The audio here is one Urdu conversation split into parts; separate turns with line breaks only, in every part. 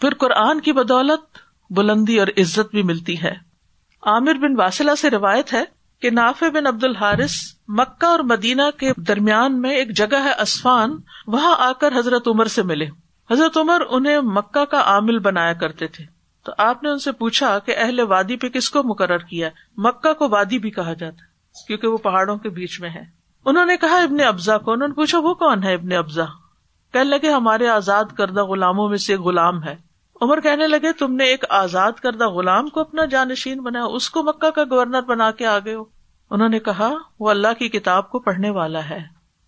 پھر قرآن کی بدولت بلندی اور عزت بھی ملتی ہے۔ عامر بن واسلہ سے روایت ہے کہ نافع بن عبد الحارث مکہ اور مدینہ کے درمیان میں ایک جگہ ہے اسفان، وہاں آ کر حضرت عمر سے ملے۔ حضرت عمر انہیں مکہ کا عامل بنایا کرتے تھے۔ تو آپ نے ان سے پوچھا کہ اہل وادی پہ کس کو مقرر کیا مکہ کو وادی بھی کہا جاتا ہے، کیونکہ وہ پہاڑوں کے بیچ میں ہے۔ انہوں نے کہا، ابن ابزا کو انہوں نے پوچھا، وہ کون ہے ابن ابزا کہ لگے، ہمارے آزاد کردہ غلاموں میں سے غلام ہے۔ عمر کہنے لگے، تم نے ایک آزاد کردہ غلام کو اپنا جانشین بنایا، اس کو مکہ کا گورنر بنا کے آگے ہو۔ انہوں نے کہا، وہ اللہ کی کتاب کو پڑھنے والا ہے،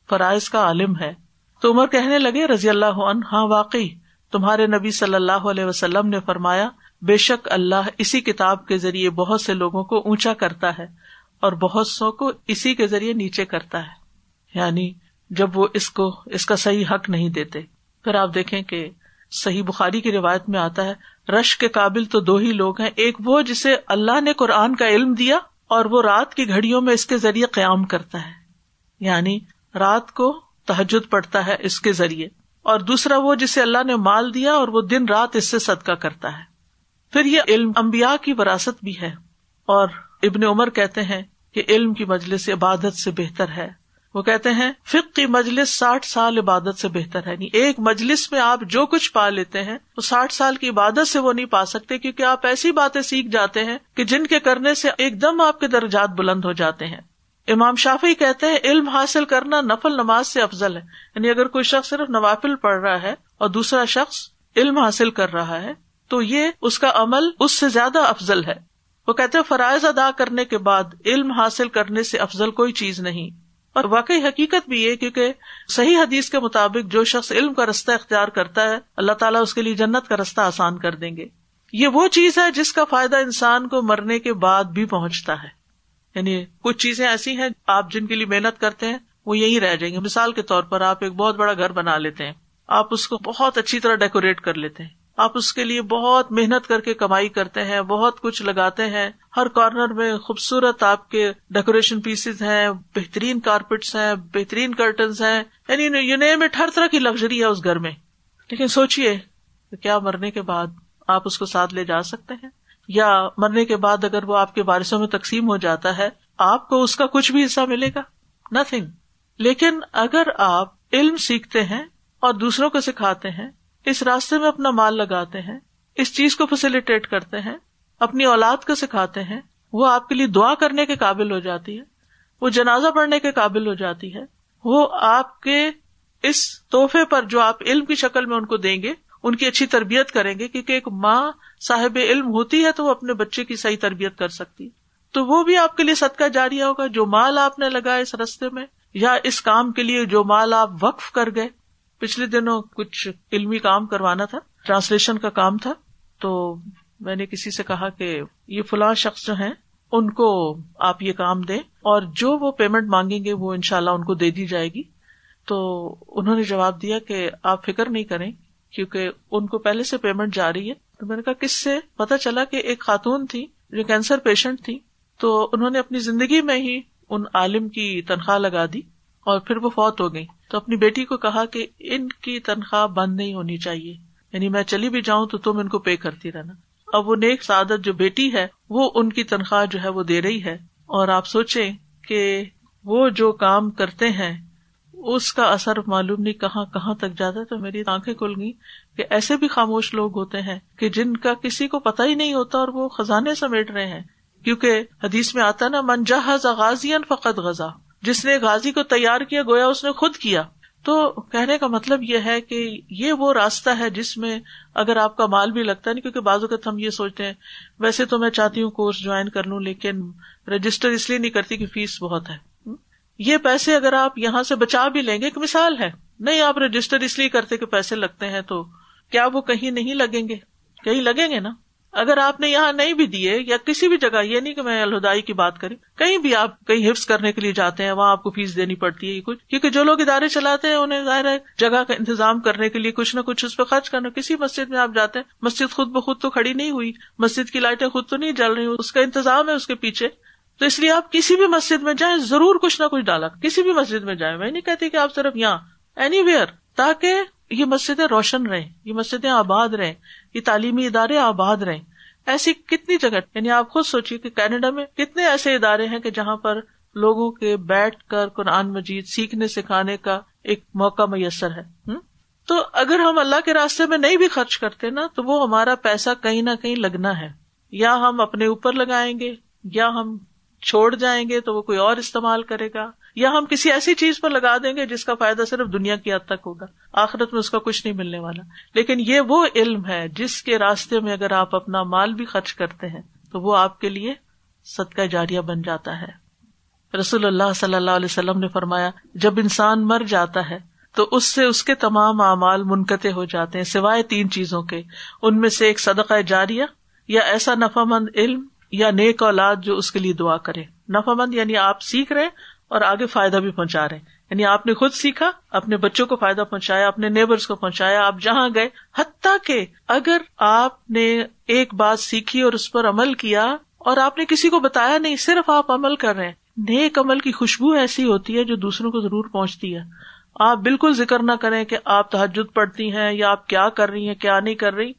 فرائض کا عالم ہے۔ تو عمر کہنے لگے رضی اللہ عنہ ہاں واقعی، تمہارے نبی صلی اللہ علیہ وسلم نے فرمایا، بے شک اللہ اسی کتاب کے ذریعے بہت سے لوگوں کو اونچا کرتا ہے اور بہت سو کو اسی کے ذریعے نیچے کرتا ہے۔ یعنی جب وہ اس کو، اس کا صحیح حق نہیں دیتے۔ پھر آپ دیکھیں کہ صحیح بخاری کی روایت میں آتا ہے، رش کے قابل تو دو ہی لوگ ہیں، ایک وہ جسے اللہ نے قرآن کا علم دیا اور وہ رات کی گھڑیوں میں اس کے ذریعے قیام کرتا ہے۔ یعنی رات کو تحجد پڑتا ہے اس کے ذریعے، اور دوسرا وہ جسے اللہ نے مال دیا اور وہ دن رات اس سے صدقہ کرتا ہے۔ پھر یہ علم امبیا کی وراثت بھی ہے، اور ابن عمر کہتے ہیں کہ علم کی مجلس عبادت سے بہتر ہے۔ وہ کہتے ہیں فک کی مجلس ساٹھ سال عبادت سے بہتر ہے۔ نہیں ایک مجلس میں آپ جو کچھ پا لیتے ہیں، وہ ساٹھ سال کی عبادت سے وہ نہیں پا سکتے، کیونکہ آپ ایسی باتیں سیکھ جاتے ہیں کہ جن کے کرنے سے ایک دم آپ کے درجات بلند ہو جاتے ہیں۔ امام شافی کہتے ہیں، علم حاصل کرنا نفل نماز سے افضل ہے۔ یعنی اگر کوئی شخص صرف نوافل پڑھ رہا ہے اور دوسرا شخص علم حاصل کر رہا ہے، تو یہ اس کا عمل اس سے زیادہ افضل ہے۔ وہ کہتے فرائض ادا کرنے کے بعد علم حاصل کرنے سے افضل کوئی چیز نہیں۔ اور واقعی حقیقت بھی یہ کیونکہ صحیح حدیث کے مطابق جو شخص علم کا رستہ اختیار کرتا ہے، اللہ تعالیٰ اس کے لیے جنت کا رستہ آسان کر دیں گے۔ یہ وہ چیز ہے جس کا فائدہ انسان کو مرنے کے بعد بھی پہنچتا ہے۔ یعنی کچھ چیزیں ایسی ہیں آپ جن کے لیے محنت کرتے ہیں، وہ یہی رہ جائیں گے۔ مثال کے طور پر آپ ایک بہت بڑا گھر بنا لیتے ہیں۔ آپ اس کو بہت اچھی طرح ڈیکوریٹ کر لیتے ہیں۔ آپ اس کے لیے بہت محنت کر کے کمائی کرتے ہیں، بہت کچھ لگاتے ہیں۔ ہر کارنر میں خوبصورت آپ کے ڈیکوریشن پیسز ہیں، بہترین کارپیٹس ہیں، بہترین کرٹنس ہیں۔ یعنی میں ہر طرح کی لگژری ہے اس گھر میں۔ لیکن سوچیے کیا مرنے کے بعد آپ اس کو ساتھ لے جا سکتے ہیں؟ یا مرنے کے بعد اگر وہ آپ کے بارشوں میں تقسیم ہو جاتا ہے، آپ کو اس کا کچھ بھی حصہ ملے گا؟ نتنگ لیکن اگر آپ علم سیکھتے ہیں اور دوسروں کو سکھاتے ہیں اس راستے میں اپنا مال لگاتے ہیں، اس چیز کو فیسلٹیٹ کرتے ہیں، اپنی اولاد کو سکھاتے ہیں، وہ آپ کے لیے دعا کرنے کے قابل ہو جاتی ہے، وہ جنازہ پڑھنے کے قابل ہو جاتی ہے، وہ آپ کے اس تحفے پر جو آپ علم کی شکل میں ان کو دیں گے، ان کی اچھی تربیت کریں گے، کیونکہ ایک ماں صاحب علم ہوتی ہے تو وہ اپنے بچے کی صحیح تربیت کر سکتی تو وہ بھی آپ کے لیے صدقہ جاری ہوگا، جو مال آپ نے لگایا اس رستے میں، یا اس کام کے لیے جو مال آپ وقف کر گئے۔ پچھلے دنوں کچھ علمی کام کروانا تھا ٹرانسلیشن کا کام تھا، تو میں نے کسی سے کہا کہ یہ فلاں شخص جو ہیں، ان کو آپ یہ کام دیں اور جو وہ پیمنٹ مانگیں گے، وہ ان شاء اللہ ان کو دے دی جائے گی۔ تو انہوں نے جواب دیا کہ آپ فکر نہیں کریں، کیونکہ ان کو پہلے سے پیمنٹ جا رہی ہے۔ تو میں نے کہا، کس سے؟ پتا چلا کہ ایک خاتون تھی، جو کینسر پیشنٹ تھی۔ تو انہوں نے اپنی زندگی میں ہی ان عالم کی تنخواہ لگا دی اور پھر وہ فوت ہو گئی تو اپنی بیٹی کو کہا کہ ان کی تنخواہ بند نہیں ہونی چاہیے۔ یعنی میں چلی بھی جاؤں تو تم ان کو پے کرتی رہنا۔ اب وہ نیک سعادت جو بیٹی ہے، وہ ان کی تنخواہ جو ہے وہ دے رہی ہے۔ اور آپ سوچے کہ وہ جو کام کرتے ہیں، اس کا اثر معلوم نہیں کہاں کہاں تک جاتا تو میری آنکھیں کھل گئی کہ ایسے بھی خاموش لوگ ہوتے ہیں کہ جن کا کسی کو پتا ہی نہیں ہوتا اور وہ خزانے سمیٹ رہے ہیں۔ کیونکہ حدیث میں آتا نا منجا غازی فقط غزہ جس نے غازی کو تیار کیا، گویا اس نے خود کیا۔ تو کہنے کا مطلب یہ ہے کہ یہ وہ راستہ ہے جس میں اگر آپ کا مال بھی لگتا ہے نہیں کیونکہ بعض اوقات ہم یہ سوچتے ہیں، ویسے تو میں چاہتی ہوں کورس جوائن کر لوں، لیکن رجسٹر اس لیے نہیں کرتی کہ فیس بہت ہے۔ یہ پیسے اگر آپ یہاں سے بچا بھی لیں گے، ایک مثال ہے۔ نہیں، آپ رجسٹر اس لیے کرتے کہ پیسے لگتے ہیں تو کیا وہ کہیں نہیں لگیں گے؟ کہیں لگیں گے نا؟ اگر آپ نے یہاں نہیں بھی دیے یا کسی بھی جگہ، یہ نہیں کہ میں الہدائی کی بات کریں، کہیں بھی آپ کہیں حفظ کرنے کے لیے جاتے ہیں، وہاں آپ کو فیس دینی پڑتی ہے کچھ، کیونکہ جو لوگ ادارے چلاتے ہیں، انہیں ظاہر ہے جگہ کا انتظام کرنے کے لیے کچھ نہ کچھ اس پہ خرچ کرنا، کسی مسجد میں آپ جاتے ہیں، مسجد خود بخود تو کھڑی نہیں ہوئی، مسجد کی لائٹیں خود تو نہیں جل رہی اس کا انتظام ہے اس کے پیچھے، تو اس لیے آپ کسی بھی مسجد میں جائیں، ضرور کچھ نہ کچھ ڈالا، کسی بھی مسجد میں جائیں، میں نہیں کہتی کہ آپ صرف یہاں اینی ویئر تاکہ یہ مسجدیں روشن رہیں، یہ مسجدیں آباد رہیں۔ یہ تعلیمی ادارے آباد رہیں۔ ایسی کتنی جگہ یعنی آپ خود سوچیے کہ کینیڈا میں کتنے ایسے ادارے ہیں کہ جہاں پر لوگوں کے بیٹھ کر قرآن مجید سیکھنے، سکھانے کا ایک موقع میسر ہے۔ تو اگر ہم اللہ کے راستے میں نہیں بھی خرچ کرتے نا، تو وہ ہمارا پیسہ کہیں نہ کہیں لگنا ہے۔ یا ہم اپنے اوپر لگائیں گے، یا ہم چھوڑ جائیں گے تو وہ کوئی اور استعمال کرے گا؟ یا ہم کسی ایسی چیز پر لگا دیں گے جس کا فائدہ صرف دنیا کی حد تک ہوگا، آخرت میں اس کا کچھ نہیں ملنے والا؟ لیکن یہ وہ علم ہے جس کے راستے میں اگر آپ اپنا مال بھی خرچ کرتے ہیں تو وہ آپ کے لیے صدقہ جاریہ بن جاتا ہے۔ رسول اللہ صلی اللہ علیہ وسلم نے فرمایا، جب انسان مر جاتا ہے تو اس سے اس کے تمام اعمال منقطع ہو جاتے ہیں، سوائے تین چیزوں کے۔ ان میں سے ایک صدقہ جاریہ یا ایسا نفا مند علم یا نیک اولاد جو اس کے لیے دعا کرے۔ نفا مند یعنی آپ سیکھ رہے اور آگے فائدہ بھی پہنچا رہے۔ یعنی آپ نے خود سیکھا، اپنے بچوں کو فائدہ پہنچایا، اپنے نیبرس کو پہنچایا، آپ جہاں گئے۔ حتیٰ کہ اگر آپ نے ایک بات سیکھی اور اس پر عمل کیا اور آپ نے کسی کو بتایا نہیں، صرف آپ عمل کر رہے ہیں۔ نیک عمل کی خوشبو ایسی ہوتی ہے جو دوسروں کو ضرور پہنچتی ہے۔ آپ بالکل ذکر نہ کریں کہ آپ تحجد پڑتی ہیں یا آپ کیا کر رہی ہیں، کیا نہیں کر رہی۔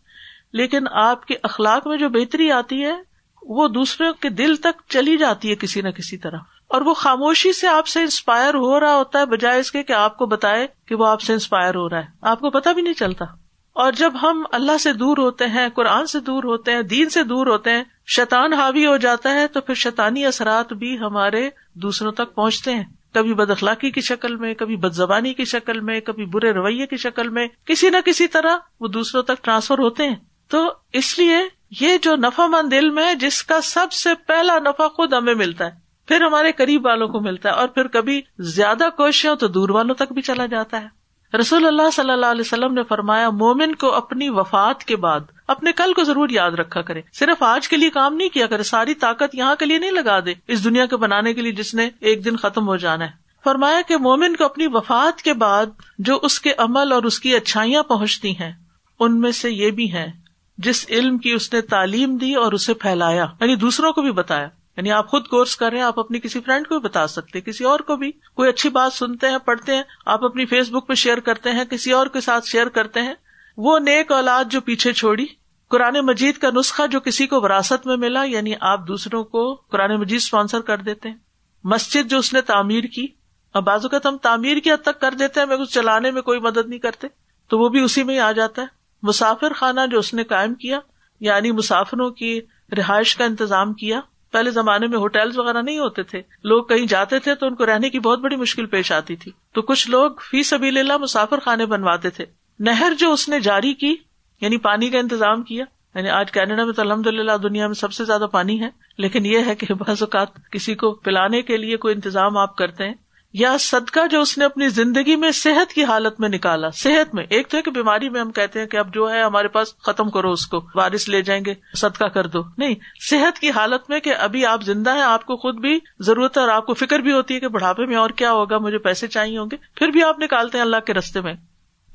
لیکن آپ کے اخلاق میں جو بہتری آتی ہے وہ دوسروں کے دل تک چلی جاتی ہے کسی نہ کسی طرح۔ اور وہ خاموشی سے آپ سے انسپائر ہو رہا ہوتا ہے، بجائے اس کے کہ آپ کو بتائے کہ وہ آپ سے انسپائر ہو رہا ہے۔ آپ کو پتا بھی نہیں چلتا۔ اور جب ہم اللہ سے دور ہوتے ہیں، قرآن سے دور ہوتے ہیں، دین سے دور ہوتے ہیں، شیطان حاوی ہو جاتا ہے، تو پھر شیطانی اثرات بھی ہمارے دوسروں تک پہنچتے ہیں۔ کبھی بد اخلاقی کی شکل میں، کبھی بد زبانی کی شکل میں، کبھی برے رویے کی شکل میں، کسی نہ کسی طرح وہ دوسروں تک ٹرانسفر ہوتے ہیں۔ تو اس لیے یہ جو نفا مند علم ہے، جس کا سب سے پہلا نفع خود ہمیں ملتا ہے۔ پھر ہمارے قریب والوں کو ملتا ہے اور پھر کبھی زیادہ کوشش ہو تو دور والوں تک بھی چلا جاتا ہے۔ رسول اللہ صلی اللہ علیہ وسلم نے فرمایا، مومن کو اپنی وفات کے بعد اپنے کل کو ضرور یاد رکھا کرے۔ صرف آج کے لیے کام نہیں کیا کرے، ساری طاقت یہاں کے لیے نہیں لگا دے۔ اس دنیا کے بنانے کے لیے جس نے ایک دن ختم ہو جانا ہے۔ فرمایا کہ مومن کو اپنی وفات کے بعد جو اس کے عمل اور اس کی اچھائیاں پہنچتی ہیں، ان میں سے یہ بھی ہے جس علم کی اس نے تعلیم دی اور اسے پھیلایا یعنی دوسروں کو بھی بتایا۔ یعنی آپ خود کورس کر رہے ہیں، آپ اپنی کسی فرینڈ کو بھی بتا سکتے کسی اور کو بھی۔ کوئی اچھی بات سنتے ہیں، پڑھتے ہیں، آپ اپنی فیس بک پہ شیئر کرتے ہیں، کسی اور کے ساتھ شیئر کرتے ہیں۔ وہ نیک اولاد جو پیچھے چھوڑی، قرآن مجید کا نسخہ جو کسی کو وراثت میں ملا یعنی آپ دوسروں کو قرآن مجید اسپانسر کر دیتے ہیں۔ مسجد جو اس نے تعمیر کی اور بازو کا ہم تعمیر کی حد تک کر دیتے ہیں کچھ چلانے میں کوئی مدد نہیں کرتے، تو وہ بھی اسی میں ہی آ جاتا ہے۔ مسافر خانہ جو اس نے قائم کیا یعنی مسافروں کی رہائش کا انتظام کیا۔ پہلے زمانے میں ہوٹل وغیرہ نہیں ہوتے تھے۔ لوگ کہیں جاتے تھے تو ان کو رہنے کی بہت بڑی مشکل پیش آتی تھی۔ تو کچھ لوگ فی سبھی اللہ مسافر خانے بنواتے تھے۔ نہر جو اس نے جاری کی یعنی پانی کا انتظام کیا یعنی آج کینیڈا میں تو الحمد للہ دنیا میں سب سے زیادہ پانی ہے، لیکن یہ ہے کہ بعض اوقات کسی کو پلانے کے لیے کوئی انتظام آپ کرتے ہیں۔ یا صدقہ جو اس نے اپنی زندگی میں صحت کی حالت میں نکالا، صحت میں۔ ایک تو ہے کہ بیماری میں ہم کہتے ہیں کہ اب جو ہے ہمارے پاس ختم کرو اس کو بارش لے جائیں گے، صدقہ کر دو۔ نہیں، صحت کی حالت میں کہ ابھی آپ زندہ ہیں، آپ کو خود بھی ضرورت ہے اور آپ کو فکر بھی ہوتی ہے کہ بڑھاپے میں اور کیا ہوگا، مجھے پیسے چاہیے ہوں گے۔ پھر بھی آپ نکالتے ہیں اللہ کے رستے میں۔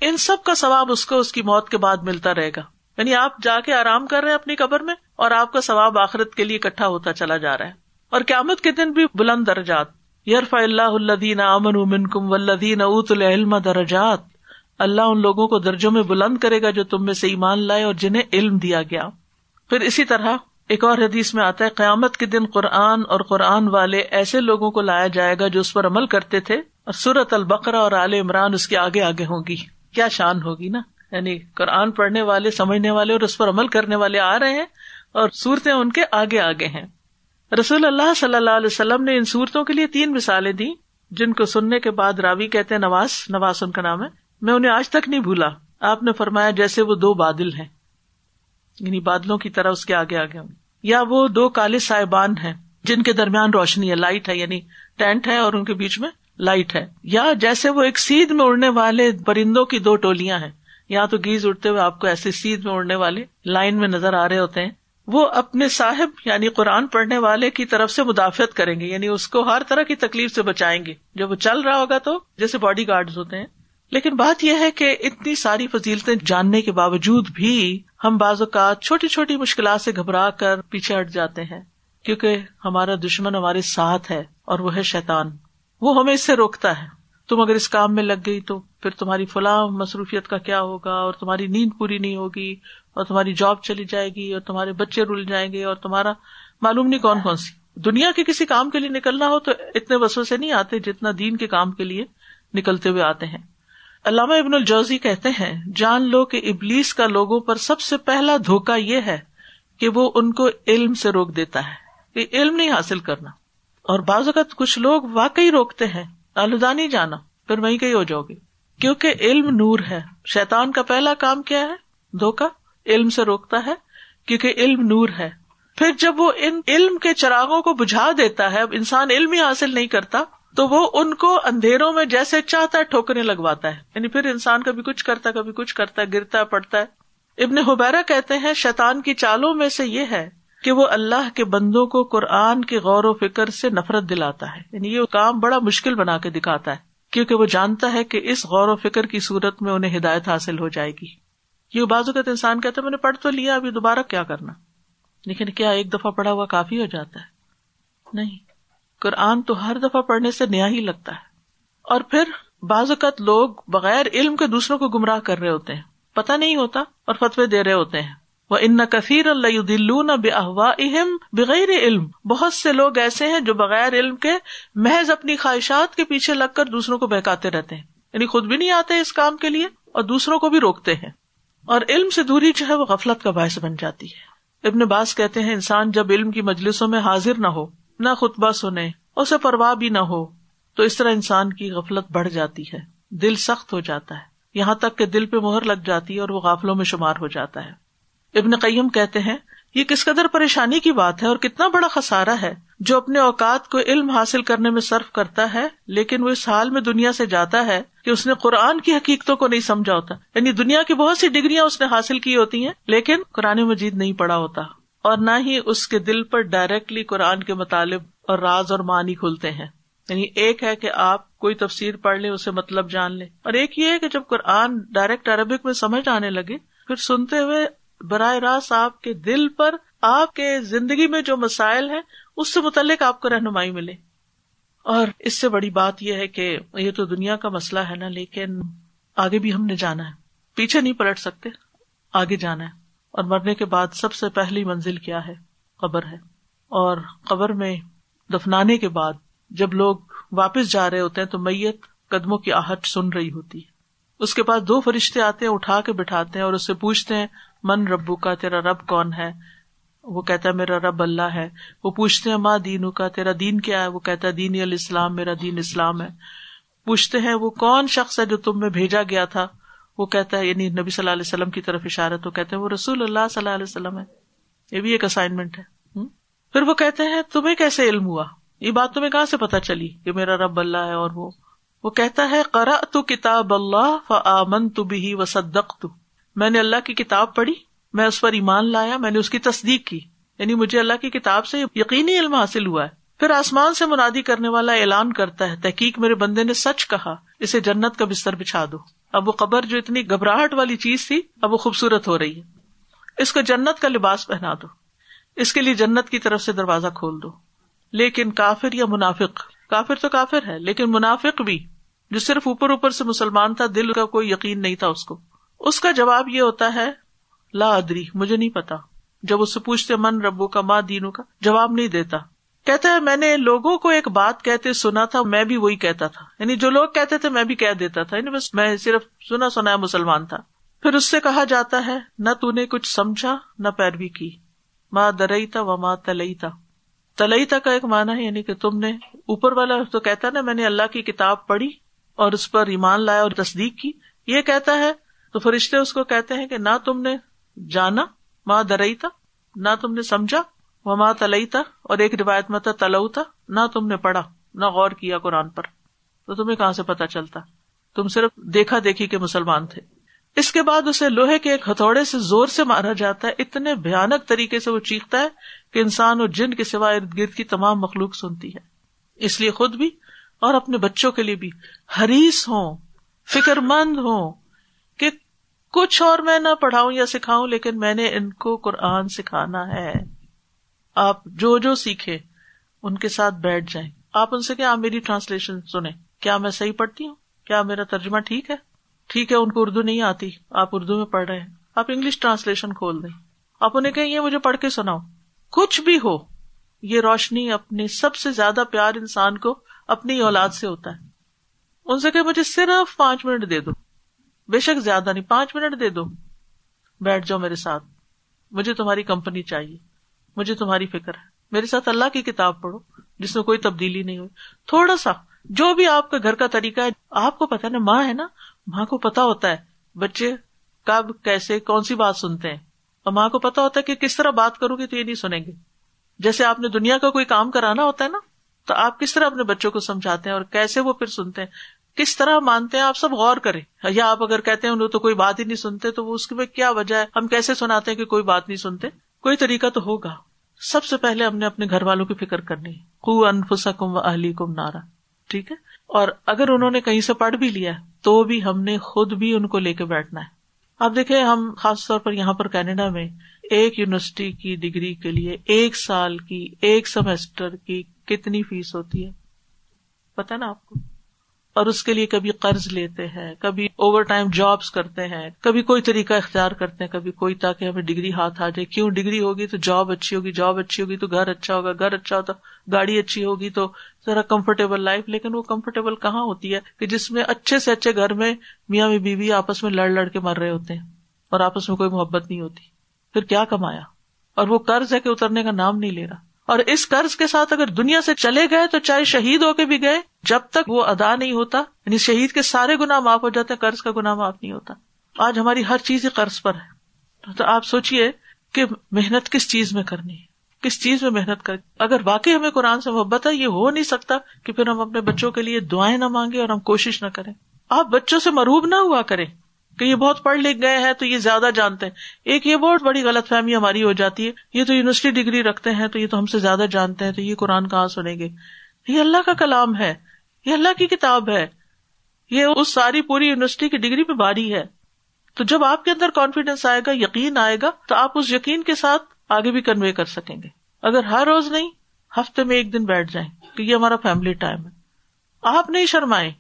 ان سب کا ثواب اس کو، اس کی موت کے بعد ملتا رہے گا۔ یعنی آپ جا کے آرام کر رہے ہیں اپنی قبر میں اور آپ کا ثواب آخرت کے لیے اکٹھا ہوتا چلا جا رہا ہے۔ اور قیامت کے دن بھی بلند درجات۔ یرف اللہ الدین امن امن کم ولدین اوت العلم درجات۔ اللہ ان لوگوں کو درجوں میں بلند کرے گا جو تم میں سے ایمان لائے اور جنہیں علم دیا گیا۔ پھر اسی طرح ایک اور حدیث میں آتا ہے، قیامت کے دن قرآن اور قرآن والے ایسے لوگوں کو لایا جائے گا جو اس پر عمل کرتے تھے اور سورت البقرا اور عال عمران اس کے آگے آگے ہوگی کیا شان ہوگی نا؟ یعنی قرآن پڑھنے والے، سمجھنے والے اور اس پر عمل کرنے والے آ رہے ہیں اور صورتیں ان کے آگے آگے ہیں۔ رسول اللہ صلی اللہ علیہ وسلم نے ان صورتوں کے لیے تین مثالیں دی جن کو سننے کے بعد راوی کہتے ہیں نواز نواز ان کا نام ہے۔ میں انہیں آج تک نہیں بھولا۔ آپ نے فرمایا جیسے وہ دو بادل ہیں۔ یعنی بادلوں کی طرح اس کے آگے آگے ہوں۔ یا وہ دو کالے صاحبان ہیں، جن کے درمیان روشنی ہے لائٹ ہے یعنی ٹینٹ ہے اور ان کے بیچ میں لائٹ ہے۔ یا جیسے وہ ایک سیدھ میں اڑنے والے پرندوں کی دو ٹولیاں ہیں۔ یا تو گیز اڑتے ہوئے آپ کو ایسے سیدھ میں اڑنے والے لائن میں نظر آ رہے ہوتے ہیں۔ وہ اپنے صاحب یعنی قرآن پڑھنے والے کی طرف سے مدافعت کریں گے یعنی اس کو ہر طرح کی تکلیف سے بچائیں گے۔ جب وہ چل رہا ہوگا تو جیسے باڈی گارڈ ہوتے ہیں۔ لیکن بات یہ ہے کہ اتنی ساری فضیلتیں جاننے کے باوجود بھی ہم بعض اوقات چھوٹی چھوٹی مشکلات سے گھبرا کر پیچھے ہٹ جاتے ہیں، کیونکہ ہمارا دشمن ہمارے ساتھ ہے اور وہ ہے شیتان وہ ہمیں اس سے روکتا ہے۔ تم اگر اس کام میں لگ گئی تو پھر تمہاری فلاں مصروفیت کا کیا ہوگا اور تمہاری نیند پوری نہیں ہوگی اور تمہاری جاب چلی جائے گی اور تمہارے بچے رول جائیں گے اور تمہارا معلوم نہیں کون کون سی۔ دنیا کے کسی کام کے لیے نکلنا ہو تو اتنے وسو سے نہیں آتے جتنا دین کے کام کے لیے نکلتے ہوئے آتے ہیں۔ علامہ ابن الجوزی کہتے ہیں، جان لو کہ ابلیس کا لوگوں پر سب سے پہلا دھوکا یہ ہے کہ وہ ان کو علم سے روک دیتا ہے، کہ علم نہیں حاصل کرنا۔ اور بعض اوقات کچھ لوگ واقعی روکتے ہیں آلودانی جانا، پھر وہیں کہیں ہو جاؤ گے۔ کیونکہ علم نور ہے۔ شیتان کا پہلا کام کیا ہے؟ دھوکا علم سے روکتا ہے، کیونکہ علم نور ہے۔ پھر جب وہ ان علم کے چراغوں کو بجھا دیتا ہے، اب انسان علم ہی حاصل نہیں کرتا، تو وہ ان کو اندھیروں میں جیسے چاہتا ہے ٹھوکریں لگواتا ہے۔ یعنی پھر انسان کبھی کچھ کرتا کبھی کچھ کرتا ہے، گرتا پڑتا ہے۔ ابن حبیرا کہتے ہیں شیتان کی چالوں میں سے یہ ہے کہ وہ اللہ کے بندوں کو قرآن کے غور و فکر سے نفرت دلاتا ہے۔ یعنی یہ کام بڑا مشکل بنا کے دکھاتا ہے، کیونکہ وہ جانتا ہے کہ اس غور و فکر کی صورت میں انہیں ہدایت حاصل ہو جائے گی۔ یہ بازو کا انسان کہتا ہے، میں نے پڑھ تو لیا، ابھی دوبارہ کیا کرنا؟ لیکن کیا ایک دفعہ پڑھا ہوا کافی ہو جاتا ہے؟ نہیں۔ قرآن تو ہر دفعہ پڑھنے سے نیا ہی لگتا ہے۔ اور پھر بعض اوقات لوگ بغیر علم کے دوسروں کو گمراہ کر رہے ہوتے ہیں۔ پتا نہیں ہوتا اور فتوی دے رہے ہوتے ہیں۔ وہ ان کثیر اللہ دلون بے احوا اہم بغیر علم۔ بہت سے لوگ ایسے ہیں جو بغیر علم کے محض اپنی خواہشات کے پیچھے لگ کر دوسروں کو بہکاتے رہتے ہیں۔ یعنی خود بھی نہیں آتے اس کام کے لیے اور دوسروں کو بھی روکتے ہیں۔ اور علم سے دوری جو ہے وہ غفلت کا باعث بن جاتی ہے۔ ابن باز کہتے ہیں، انسان جب علم کی مجلسوں میں حاضر نہ ہو، نہ خطبہ سنے، اسے پرواہ بھی نہ ہو، تو اس طرح انسان کی غفلت بڑھ جاتی ہے، دل سخت ہو جاتا ہے۔ یہاں تک کہ دل پہ مہر لگ جاتی ہے اور وہ غافلوں میں شمار ہو جاتا ہے۔ ابن قیم کہتے ہیں، یہ کس قدر پریشانی کی بات ہے اور کتنا بڑا خسارا ہے۔ جو اپنے اوقات کو علم حاصل کرنے میں صرف کرتا ہے، لیکن وہ اس حال میں دنیا سے جاتا ہے کہ اس نے قرآن کی حقیقتوں کو نہیں سمجھا ہوتا۔ یعنی دنیا کی بہت سی ڈگریاں اس نے حاصل کی ہوتی ہیں، لیکن قرآن مجید نہیں پڑا ہوتا۔ اور نہ ہی اس کے دل پر ڈائریکٹلی قرآن کے مطالب اور راز اور معنی کھلتے ہیں۔ یعنی ایک ہے کہ آپ کوئی تفسیر پڑھ لیں، اسے مطلب جان لیں۔ اور ایک یہ ہے کہ جب قرآن ڈائریکٹ عربک میں سمجھ آنے لگے، پھر سنتے ہوئے براہ راست آپ کے دل پر، آپ کے زندگی میں جو مسائل ہیں اس سے متعلق آپ کو رہنمائی ملے۔ اور اس سے بڑی بات یہ ہے کہ یہ تو دنیا کا مسئلہ ہے نا، لیکن آگے بھی ہم نے جانا ہے۔ پیچھے نہیں پلٹ سکتے، آگے جانا ہے۔ اور مرنے کے بعد سب سے پہلی منزل کیا ہے؟ قبر ہے۔ اور قبر میں دفنانے کے بعد جب لوگ واپس جا رہے ہوتے ہیں تو میت قدموں کی آہٹ سن رہی ہوتی ہے۔ اس کے پاس دو فرشتے آتے ہیں، اٹھا کے بٹھاتے ہیں اور اس سے پوچھتے ہیں، من ربو کا تیرا رب کون ہے؟ وہ کہتا ہے، میرا رب اللہ ہے. وہ پوچھتے ہیں، ماں دینو کا تیرا دین کیا ہے؟ وہ کہتا ہے، دین الاسلام، میرا دین اسلام ہے. پوچھتے ہیں، وہ کون شخص ہے جو تم میں بھیجا گیا تھا؟ وہ کہتا ہے یعنی نبی صلی اللہ علیہ وسلم کی طرف اشارت وہ کہتے ہیں، وہ رسول اللہ صلی اللہ علیہ وسلم ہے. یہ بھی ایک اسائنمنٹ ہے۔ پھر وہ کہتے ہیں، تمہیں کیسے علم ہوا؟ یہ بات تمہیں کہاں سے پتا چلی کہ میرا رب اللہ ہے اور وہ؟ وہ کہتا ہے کرا تو کتاب اللہ فمن تو بھی و تو میں نے اللہ کی کتاب پڑھی میں اس پر ایمان لایا، میں نے اس کی تصدیق کی۔ یعنی مجھے اللہ کی کتاب سے یقینی علم حاصل ہوا ہے۔ پھر آسمان سے منادی کرنے والا اعلان کرتا ہے، تحقیق میرے بندے نے سچ کہا، اسے جنت کا بستر بچھا دو۔ اب وہ قبر جو اتنی گھبراہٹ والی چیز تھی، اب وہ خوبصورت ہو رہی ہے۔ اس کو جنت کا لباس پہنا دو۔ اس کے لیے جنت کی طرف سے دروازہ کھول دو۔ لیکن کافر یا منافق؟ کافر تو کافر ہے، لیکن منافق بھی۔ جو صرف اوپر اوپر سے مسلمان تھا، دل کا کوئی یقین نہیں تھا اس کو۔ اس کا جواب یہ ہوتا ہے لا ادری، مجھے نہیں پتا۔ جب اس سے پوچھتے، من ربو کا ماں دینوں کا جواب نہیں دیتا۔ کہتا ہے، میں نے لوگوں کو ایک بات کہتے سنا تھا، میں بھی وہی کہتا تھا۔ یعنی جو لوگ کہتے تھے، میں بھی کہہ دیتا تھا۔ یعنی بس میں صرف سنا سنا مسلمان تھا۔ پھر اس سے کہا جاتا ہے، نہ تو نے کچھ سمجھا، نہ پیروی کی۔ ماں درئی تھا و ماں تلئی تھا تلئی تھا کا ایک مانا ہے یعنی کہ تم نے اوپر والا تو کہتا نا، میں نے اللہ کی کتاب پڑھی اور اس پر ایمان لایا اور تصدیق کی۔ یہ کہتا ہے، تو فرشتے اس کو کہتے ہیں کہ نہ تم نے جانا، ماں درئی تھا نہ تم نے سمجھا وہ ماں تلئی تھا اور ایک روایت میں تھا تلو تھا نہ تم نے پڑھا، نہ غور کیا قرآن پر۔ تو تمہیں کہاں سے پتا چلتا؟ تم صرف دیکھا دیکھی کے مسلمان تھے۔ اس کے بعد اسے لوہے کے ایک ہتھوڑے سے زور سے مارا جاتا ہے، اتنے بھیانک طریقے سے وہ چیختا ہے کہ انسان اور جن کے سوا ارد گرد کی تمام مخلوق سنتی ہے۔ اس لیے خود بھی اور اپنے بچوں کے لیے بھی حریث ہوں فکر مند ہوں کہ کچھ اور میں نہ پڑھاؤں یا سکھاؤں، لیکن میں نے ان کو قرآن سکھانا ہے۔ آپ جو جو سیکھے ان کے ساتھ بیٹھ جائیں۔ آپ ان سے کیا میری ٹرانسلیشن سنیں۔ کیا میں صحیح پڑھتی ہوں؟ کیا میرا ترجمہ ٹھیک ہے؟ ٹھیک ہے، ان کو اردو نہیں آتی۔ آپ اردو میں پڑھ رہے ہیں۔ آپ انگلش ٹرانسلیشن کھول دیں۔ آپ انہیں کہیں، یہ مجھے پڑھ کے سناؤ۔ کچھ بھی ہو، یہ روشنی اپنی سب سے زیادہ پیار انسان کو اپنی اولاد سے ہوتا ہے۔ ان سے کہ مجھے صرف پانچ منٹ دے دو۔ بے شک زیادہ نہیں، پانچ منٹ دے دو۔ بیٹھ جاؤ میرے ساتھ۔ مجھے تمہاری کمپنی چاہیے۔ مجھے تمہاری فکر ہے۔ میرے ساتھ اللہ کی کتاب پڑھو، جس میں کوئی تبدیلی نہیں ہوئی۔ تھوڑا سا، جو بھی آپ کا گھر کا طریقہ ہے، آپ کو پتا نا، ماں ہے نا، ماں کو پتا ہوتا ہے، بچے کب، کیسے، کون سی بات سنتے ہیں۔ اور ماں کو پتا ہوتا ہے کہ کس طرح بات کروں گی تو یہ نہیں سنیں گے۔ جیسے آپ نے دنیا کا کوئی کام کرانا ہوتا ہے نا، تو آپ کس طرح اپنے بچوں کو سمجھاتے ہیں اور کیسے وہ پھر سنتے ہیں۔ کس طرح مانتے ہیں آپ سب غور کریں۔ یا آپ اگر کہتے ہیں تو کوئی بات ہی نہیں سنتے، تو اس میں کیا وجہ ہے؟ ہم کیسے سناتے ہیں کہ کوئی بات نہیں سنتے؟ کوئی طریقہ تو ہوگا۔ سب سے پہلے ہم نے اپنے گھر والوں کی فکر کرنی۔ کو انفسا کم و اہلی کم نارا۔ ٹھیک ہے؟ اور اگر انہوں نے کہیں سے پڑھ بھی لیا تو بھی ہم نے خود بھی ان کو لے کے بیٹھنا ہے۔ آپ دیکھیں، ہم خاص طور پر یہاں پر کینیڈا میں ایک یونیورسٹی کی ڈگری کے لیے ایک سال کی، ایک سیمسٹر کی کتنی فیس ہوتی ہے؟ پتا نا آپ کو؟ اور اس کے لیے کبھی قرض لیتے ہیں، کبھی اوور ٹائم جابس کرتے ہیں، کبھی کوئی طریقہ اختیار کرتے ہیں، کبھی کوئی تاکہ ہمیں ڈگری ہاتھ آ جائے۔ کیوں ڈگری ہوگی تو جاب اچھی ہوگی جاب اچھی ہوگی تو گھر اچھا ہوگا، گھر اچھا ہوتا گاڑی اچھی ہوگی تو ذرا کمفرٹیبل لائف لیکن وہ کمفرٹیبل کہاں ہوتی ہے کہ جس میں اچھے سے اچھے گھر میں میاں میں بیوی آپس میں لڑ لڑ کے مر رہے ہوتے ہیں اور آپس میں کوئی محبت نہیں ہوتی۔ پھر کیا کمایا؟ اور وہ قرض ہے کہ اترنے کا نام نہیں لے رہا۔ اور اس قرض کے ساتھ اگر دنیا سے چلے گئے تو چاہے شہید ہو کے بھی گئے، جب تک وہ ادا نہیں ہوتا یعنی شہید کے سارے گنا معاف ہو جاتے ہیں، قرض کا گنا معاف نہیں ہوتا۔ آج ہماری ہر چیز ہی قرض پر ہے۔ تو آپ سوچیے کہ محنت کس چیز میں کرنی ہے؟ کس چیز میں محنت کر؟ اگر واقعی ہمیں قرآن سے محبت ہے، یہ ہو نہیں سکتا کہ پھر ہم اپنے بچوں کے لیے دعائیں نہ مانگے اور ہم کوشش نہ کریں۔ آپ بچوں سے مروب نہ ہوا کریں۔ کہ یہ بہت پڑھ لکھ گئے ہیں تو یہ زیادہ جانتے ہیں۔ ایک یہ بہت بڑی غلط فہمی ہماری ہو جاتی ہے۔ یہ تو یونیورسٹی ڈگری رکھتے ہیں تو یہ تو ہم سے زیادہ جانتے ہیں تو یہ قرآن کہاں سنیں گے؟ یہ اللہ کا کلام ہے۔ یہ اللہ کی کتاب ہے۔ یہ اس ساری پوری یونیورسٹی کی ڈگری پہ باری ہے۔ تو جب آپ کے اندر کانفیڈینس آئے گا، یقین آئے گا، تو آپ اس یقین کے ساتھ آگے بھی کنوے کر سکیں گے۔ اگر ہر روز نہیں، ہفتے میں ایک دن بیٹھ جائیں کہ یہ ہمارا فیملی ٹائم ہے۔ آپ نہیں شرمائیں۔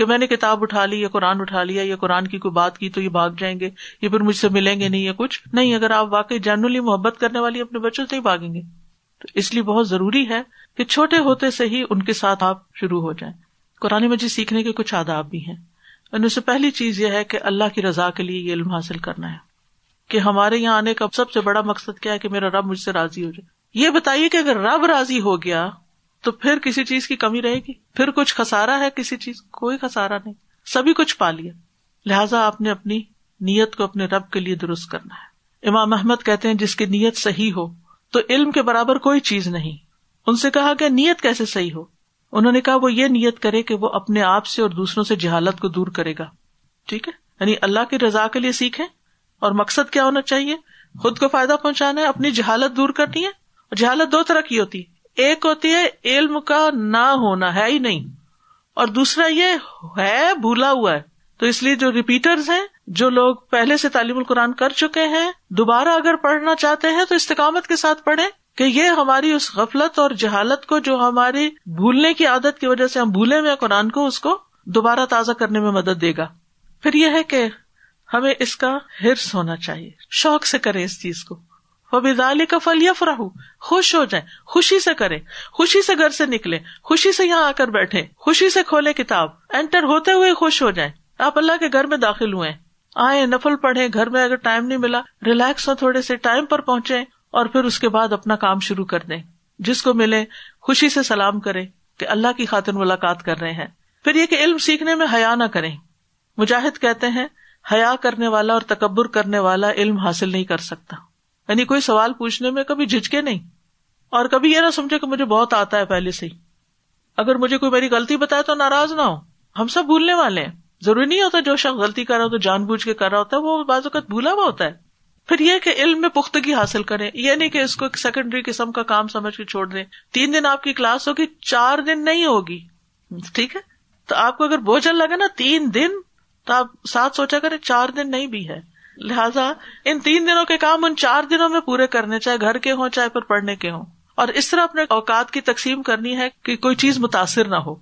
کہ میں نے کتاب اٹھا لی یا قرآن اٹھا لیا یا قرآن کی کوئی بات کی تو یہ بھاگ جائیں گے یا پھر مجھ سے ملیں گے نہیں یا کچھ۔ نہیں، اگر آپ واقعی جنرلی محبت کرنے والی اپنے بچوں سے ہی بھاگیں گے۔ تو اس لیے بہت ضروری ہے کہ چھوٹے ہوتے سے ہی ان کے ساتھ آپ شروع ہو جائیں۔ قرآن مجید سیکھنے کے کچھ آداب بھی ہیں۔ ان سے پہلی چیز یہ ہے کہ اللہ کی رضا کے لیے یہ علم حاصل کرنا ہے کہ ہمارے یہاں آنے کا سب سے بڑا مقصد کیا ہے کہ میرا رب مجھ سے راضی ہو جائے۔ یہ بتائیے کہ اگر رب راضی ہو گیا تو پھر کسی چیز کی کمی رہے گی؟ پھر کچھ خسارا ہے کسی چیز کوئی خسارا نہیں۔ سبھی کچھ پا لیا۔ لہٰذا آپ نے اپنی نیت کو اپنے رب کے لیے درست کرنا ہے۔ امام احمد کہتے ہیں، جس کی نیت صحیح ہو، تو علم کے برابر کوئی چیز نہیں۔ ان سے کہا کہ نیت کیسے صحیح ہو؟ انہوں نے کہا، وہ یہ نیت کرے کہ وہ اپنے آپ سے اور دوسروں سے جہالت کو دور کرے گا۔ ٹھیک ہے؟ یعنی اللہ کی رضا کے لیے سیکھے اور مقصد کیا ہونا چاہیے؟ خود کو فائدہ پہنچانا ہے، اپنی جہالت دور کرنی ہے۔ اور جہالت دو طرح کی ہوتی ہے۔ ایک ہوتی ہے علم کا نہ ہونا، ہے ہی نہیں۔ اور دوسرا یہ ہے، بھولا ہوا ہے۔ تو اس لیے جو ریپیٹرز ہیں، جو لوگ پہلے سے تعلیم القرآن کر چکے ہیں، دوبارہ اگر پڑھنا چاہتے ہیں تو استقامت کے ساتھ پڑھے کہ یہ ہماری اس غفلت اور جہالت کو، جو ہماری بھولنے کی عادت کی وجہ سے ہم بھولے ہوئے قرآن کو، اس کو دوبارہ تازہ کرنے میں مدد دے گا۔ پھر یہ ہے کہ ہمیں اس کا ہرس ہونا چاہیے۔ شوق سے کرے اس چیز کو۔ بدالی کا فل یا فراہ خوش ہو جائیں، خوشی سے کرے خوشی سے گھر سے نکلے خوشی سے یہاں آ کر بیٹھے خوشی سے کھولے کتاب اینٹر ہوتے ہوئے خوش ہو جائیں۔ آپ اللہ کے گھر میں داخل ہوئے آئے نفل پڑھے گھر میں اگر ٹائم نہیں ملا ریلیکس ہو تھوڑے سے ٹائم پر پہنچے اور پھر اس کے بعد اپنا کام شروع کر دیں۔ جس کو ملے، خوشی سے سلام کرے کہ اللہ کی خاطر ملاقات کر رہے ہیں۔ پھر یہ کہ علم سیکھنے میں حیا نہ کریں۔ مجاہد کہتے ہیں، حیا کرنے والا اور تکبر کرنے والا علم حاصل نہیں کر سکتا۔ یعنی کوئی سوال پوچھنے میں کبھی جھجکے نہیں اور کبھی یہ نہ سمجھے کہ مجھے بہت آتا ہے پہلے سے ہی۔ اگر مجھے کوئی میری غلطی بتائے تو ناراض نہ ہو۔ ہم سب بھولنے والے ہیں۔ ضروری نہیں ہوتا جو شخص غلطی کر رہا ہو تو جان بوجھ کے کر رہا ہوتا ہے، وہ بعض اوقات بھولا ہوا ہوتا ہے۔ پھر یہ کہ علم میں پختگی حاصل کرے یہ نہیں کہ اس کو ایک سیکنڈری قسم کا کام سمجھ کے چھوڑ دیں۔ تین دن آپ کی کلاس ہوگی، چار دن نہیں ہوگی۔ ٹھیک ہے؟ تو آپ کو اگر بوجھل لگے نا تین دن، تو آپ ساتھ سوچا کرے چار دن نہیں بھی ہے۔ لہٰذا ان تین دنوں کے کام ان چار دنوں میں پورے کرنے، چاہے گھر کے ہوں، چاہے پھر پڑھنے کے ہوں۔ اور اس طرح اپنے اوقات کی تقسیم کرنی ہے کہ کوئی چیز متاثر نہ ہو،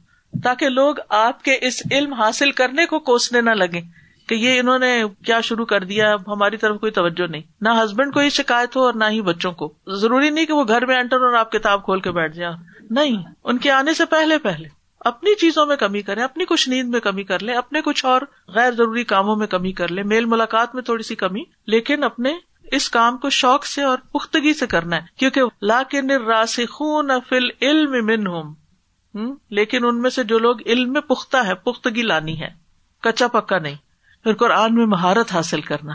تاکہ لوگ آپ کے اس علم حاصل کرنے کو کوسنے نہ لگے کہ یہ انہوں نے کیا شروع کر دیا، اب ہماری طرف کوئی توجہ نہیں۔ نہ ہسبینڈ کو یہ شکایت ہو اور نہ ہی بچوں کو۔ ضروری نہیں کہ وہ گھر میں انٹر اور آپ کتاب کھول کے بیٹھ جائیں۔ نہیں، ان کے آنے سے پہلے پہلے۔ اپنی چیزوں میں کمی کریں، اپنی کچھ نیند میں کمی کر لیں، اپنے کچھ اور غیر ضروری کاموں میں کمی کر لیں۔ میل ملاقات میں تھوڑی سی کمی، لیکن اپنے اس کام کو شوق سے اور پختگی سے کرنا ہے۔ کیونکہ لا کے فل علم من ہوں لیکن ان میں سے جو لوگ علم میں پختہ ہے پختگی لانی ہے، کچا پکا نہیں۔ پھر قرآن میں مہارت حاصل کرنا۔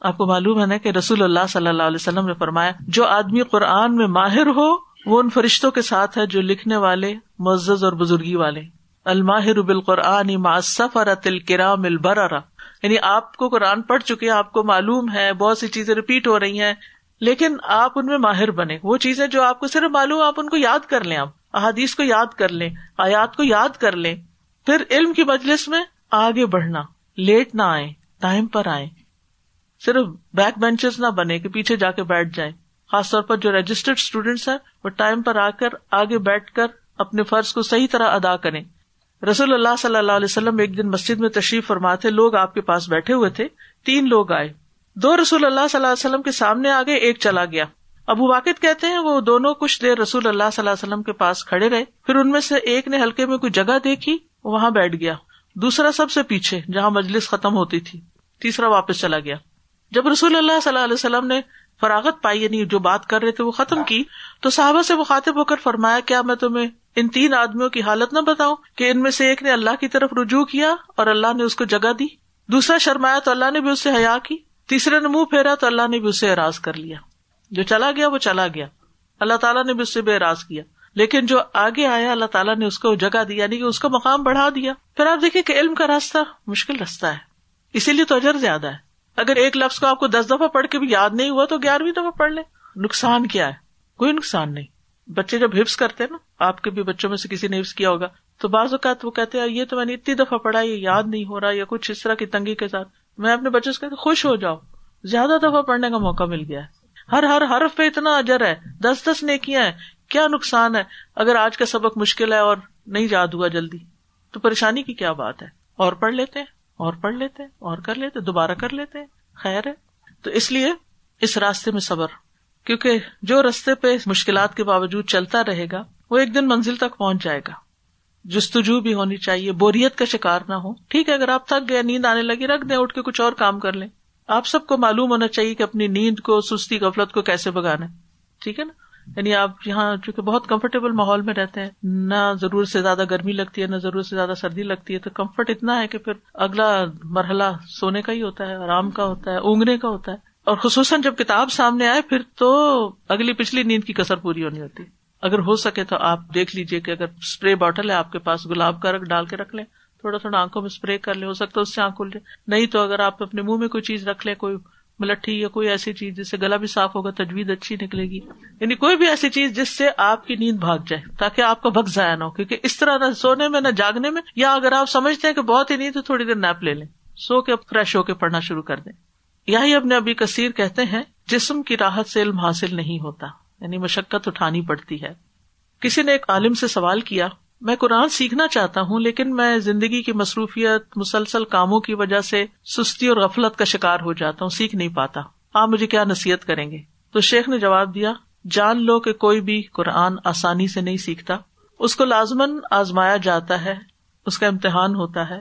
آپ کو معلوم ہے نا کہ رسول اللہ صلی اللہ علیہ وسلم نے فرمایا، جو آدمی قرآن میں ماہر ہو وہ ان فرشتوں کے ساتھ ہے جو لکھنے والے، معزز اور بزرگی والے۔ الماہر بالقرآن معصف تل کرام یعنی آپ کو قرآن پڑھ چکے، آپ کو معلوم ہے، بہت سی چیزیں ریپیٹ ہو رہی ہیں، لیکن آپ ان میں ماہر بنے۔ وہ چیزیں جو آپ کو صرف معلوم، آپ ان کو یاد کر لیں۔ آپ احادیث کو یاد کر لیں، آیات کو یاد کر لیں۔ پھر علم کی مجلس میں آگے بڑھنا، لیٹ نہ آئے ٹائم پر آئے صرف بیک بینچز نہ بنے کہ پیچھے جا کے بیٹھ جائیں۔ خاص طور پر جو رجسٹرڈ اسٹوڈینٹس ہیں، وہ ٹائم پر آ کر آگے بیٹھ کر اپنے فرض کو صحیح طرح ادا کریں۔ رسول اللہ صلی اللہ علیہ وسلم ایک دن مسجد میں تشریف فرماتے، لوگ آپ کے پاس بیٹھے ہوئے تھے، تین لوگ آئے۔ دو رسول اللہ صلی اللہ علیہ وسلم کے سامنے آگے، ایک چلا گیا۔ ابو واقع کہتے ہیں، وہ دونوں کچھ دیر رسول اللہ صلی اللہ علیہ وسلم کے پاس کھڑے رہے۔ پھر ان میں سے ایک نے ہلکے میں کوئی جگہ دیکھی وہاں بیٹھ گیا۔ دوسرا سب سے پیچھے، جہاں مجلس ختم ہوتی تھی، تیسرا واپس چلا گیا۔ جب رسول اللہ صلی اللہ علیہ وسلم نے فراغت پائی یعنی جو بات کر رہے تھے وہ ختم کی۔ تو صحابہ سے مخاطب ہو کر فرمایا، کیا میں تمہیں ان تین آدمیوں کی حالت نہ بتاؤں کہ ان میں سے ایک نے اللہ کی طرف رجوع کیا اور اللہ نے اس کو جگہ دی؟ دوسرا شرمایا تو اللہ نے بھی اس سے حیا کی۔ تیسرے نے منہ پھیرا تو اللہ نے بھی اس سے اراض کر لیا۔ جو چلا گیا وہ چلا گیا۔ اللہ تعالیٰ نے بھی اس سے بے اراض کیا۔ لیکن جو آگے آیا، اللہ تعالیٰ نے اس کو جگہ دی یعنی کہ اس کا مقام بڑھا دیا۔ پھر آپ دیکھیں کہ علم کا راستہ مشکل راستہ ہے۔ اسی لیے تو اجر زیادہ ہے۔ اگر ایک لفظ کو آپ کو دس دفعہ پڑھ کے بھی یاد نہیں ہوا تو گیارہویں دفعہ پڑھ لیں۔ نقصان کیا ہے؟ کوئی نقصان نہیں۔ بچے جب حفظ کرتے نا، آپ کے بھی بچوں میں سے کسی نے حفظ کیا ہوگا۔ تو بعض اوقات وہ کہتے ہیں، یہ تو میں نے اتنی دفعہ پڑھا، یہ یاد نہیں ہو رہا، یا کچھ اس طرح کی تنگی کے ساتھ۔ میں اپنے بچوں سے کہتے خوش ہو جاؤ۔ زیادہ دفعہ پڑھنے کا موقع مل گیا ہے۔ ہر ہر حرف پہ اتنا اجر ہے۔ دس دس نیکیاں ہیں۔ کیا نقصان ہے؟ اگر آج کا سبق مشکل ہے اور نہیں یاد ہوا جلدی، تو پریشانی کی کیا بات ہے؟ اور پڑھ لیتے ہیں۔ اور پڑھ لیتے اور کر لیتے دوبارہ کر لیتے خیر ہے۔ تو اس لیے اس راستے میں صبر، کیونکہ جو رستے پہ مشکلات کے باوجود چلتا رہے گا، وہ ایک دن منزل تک پہنچ جائے گا۔ جستجو بھی ہونی چاہیے، بوریت کا شکار نہ ہو۔ ٹھیک ہے، اگر آپ تھک گئے، نیند آنے لگی، رکھ دیں، اٹھ کے کچھ اور کام کر لیں۔ آپ سب کو معلوم ہونا چاہیے کہ اپنی نیند کو، سستی غفلت کو کیسے بگانا ٹھیک ہے نا؟ یعنی آپ یہاں چونکہ بہت کمفرٹیبل ماحول میں رہتے ہیں، نہ ضرورت سے زیادہ گرمی لگتی ہے، نہ ضرورت سے زیادہ سردی لگتی ہے، تو کمفرٹ اتنا ہے کہ پھر اگلا مرحلہ سونے کا ہی ہوتا ہے، آرام کا ہوتا ہے، اونگنے کا ہوتا ہے۔ اور خصوصاً جب کتاب سامنے آئے، پھر تو اگلی پچھلی نیند کی کسر پوری ہونی ہوتی اگر ہو سکے تو آپ دیکھ لیجیے کہ اگر اسپرے باٹل ہے، آپ کے پاس گلاب کا رکھ ڈال کے رکھ لیں، تھوڑا تھوڑا آنکھوں میں اسپرے کر لیں، ہو سکتا ہے اس سے آنکھ کھل جائے۔ نہیں تو اگر آپ اپنے منہ میں کوئی چیز رکھ لیں، کوئی ملٹھی یا کوئی ایسی چیز جس سے گلا بھی صاف ہوگا تجویز اچھی نکلے گی۔ یعنی کوئی بھی ایسی چیز جس سے آپ کی نیند بھاگ جائے، تاکہ آپ کا بھگ ضائع نہ ہو۔ کیونکہ اس طرح نہ سونے میں، نہ جاگنے میں، یا اگر آپ سمجھتے ہیں کہ بہت ہی نہیں تو تھوڑی دیر نیپ لے لیں۔ سو کے فریش ہو کے پڑھنا شروع کر دیں۔ یہی اپنے ابھی کثیر کہتے ہیں، جسم کی راحت سے علم حاصل نہیں ہوتا یعنی مشقت اٹھانی پڑتی ہے۔ کسی نے ایک عالم سے سوال کیا میں قرآن سیکھنا چاہتا ہوں، لیکن میں زندگی کی مصروفیت، مسلسل کاموں کی وجہ سے سستی اور غفلت کا شکار ہو جاتا ہوں، سیکھ نہیں پاتا۔ آپ مجھے کیا نصیحت کریں گے؟ تو شیخ نے جواب دیا، جان لو کہ کوئی بھی قرآن آسانی سے نہیں سیکھتا۔ اس کو لازمن آزمایا جاتا ہے، اس کا امتحان ہوتا ہے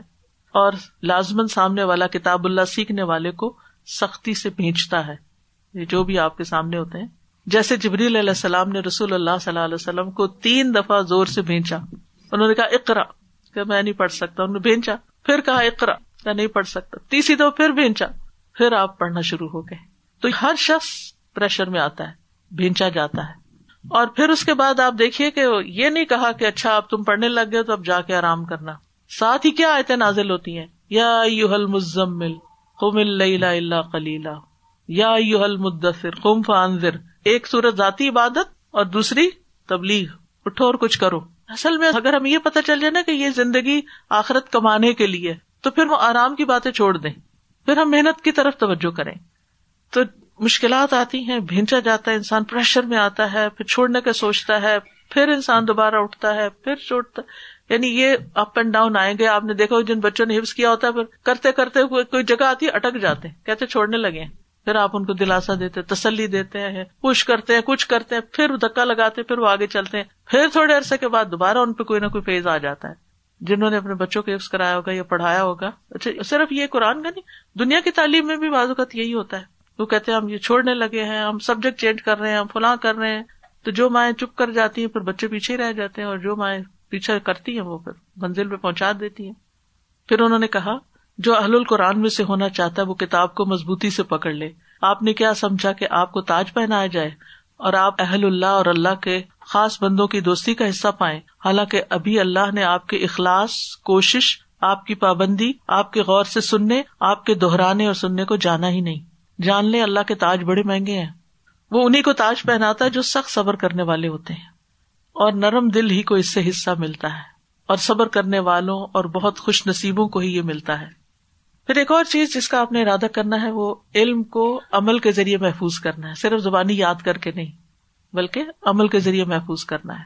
اور لازمن سامنے والا کتاب اللہ سیکھنے والے کو سختی سے بھیجتا ہے۔ یہ جو بھی آپ کے سامنے ہوتے ہیں۔ جیسے جبریل علیہ السلام نے رسول اللہ صلی اللہ علیہ وسلم کو تین دفعہ زور سے بھیجا۔ انہوں نے کہا اقرا کہ میں نہیں پڑھ سکتا۔ انہوں نے بھیجا پھر کہا اقرا میں نہیں پڑھ سکتا۔ تیسری دفعہ پھر بھیجا پھر آپ پڑھنا شروع ہو گئے۔ تو ہر شخص پریشر میں آتا ہے، بھینچا جاتا ہے۔ اور پھر اس کے بعد آپ دیکھیے کہ یہ نہیں کہا کہ اچھا اب تم پڑھنے لگ گئے تو اب جا کے آرام کرنا۔ ساتھ ہی کیا آیتیں نازل ہوتی ہیں؟ یا یو حل مزمل، قم اللہ کلیلہ یا یو حل مدثر، قم فانذر۔ ایک صورت ذاتی عبادت اور دوسری تبلیغ۔ اٹھو اور کچھ کرو۔ اصل میں اگر ہم یہ پتا چل جائے نا کہ یہ زندگی آخرت کمانے کے لیے، تو پھر وہ آرام کی باتیں چھوڑ دیں۔ پھر ہم محنت کی طرف توجہ کریں۔ تو مشکلات آتی ہیں، بھینچا جاتا ہے، انسان پریشر میں آتا ہے، پھر چھوڑنے کا سوچتا ہے، پھر انسان دوبارہ اٹھتا ہے، پھر چھوٹتا یعنی یہ اپ اینڈ ڈاؤن آئیں گے۔ آپ نے دیکھا جن بچوں نے حفظ کیا ہوتا ہے پھر کرتے کرتے کوئی جگہ آتی ہے، اٹک جاتے ہیں، کہتے چھوڑنے لگے پھر آپ ان کو دلاسا دیتے تسلی دیتے ہیں، پوش کرتے ہیں، کچھ کرتے ہیں، پھر دھکا لگاتے پھر وہ آگے چلتے ہیں۔ پھر تھوڑے عرصے کے بعد دوبارہ ان پہ کوئی نہ کوئی فیز آ جاتا ہے۔ جنہوں نے اپنے بچوں کو حفظ کرایا ہوگا یا پڑھایا ہوگا۔ اچھا صرف یہ قرآن کا نہیں، دنیا کی تعلیم میں بھی بعض اوقات یہی ہوتا ہے۔ وہ کہتے ہیں، ہم یہ چھوڑنے لگے ہیں، ہم سبجیکٹ چینج کر رہے ہیں، ہم فلاں کر رہے ہیں۔ تو جو مائیں چپ کر جاتی ہیں، پھر بچے پیچھے ہی رہ جاتے ہیں اور جو مائیں پیچھے کرتی ہیں، وہ پھر منزل پہ پہنچا دیتی ہیں۔ پھر انہوں نے کہا جو اہل القرآن میں سے ہونا چاہتا ہے وہ کتاب کو مضبوطی سے پکڑ لے۔ آپ نے کیا سمجھا کہ آپ کو تاج پہنایا جائے اور آپ اہل اللہ اور اللہ کے خاص بندوں کی دوستی کا حصہ پائیں؟ حالانکہ ابھی اللہ نے آپ کے اخلاص، کوشش، آپ کی پابندی، آپ کے غور سے سننے، آپ کے دہرانے اور سننے کو جانا ہی نہیں۔ جان لے اللہ کے تاج بڑے مہنگے ہیں۔ وہ انہیں کو تاج پہناتا ہے جو سخت صبر کرنے والے ہوتے ہیں۔ اور نرم دل ہی کو اس سے حصہ ملتا ہے۔ اور صبر کرنے والوں اور بہت خوش نصیبوں کو ہی یہ ملتا ہے۔ پھر ایک اور چیز جس کا آپ نے ارادہ کرنا ہے، وہ علم کو عمل کے ذریعے محفوظ کرنا ہے۔ صرف زبانی یاد کر کے نہیں، بلکہ عمل کے ذریعے محفوظ کرنا ہے۔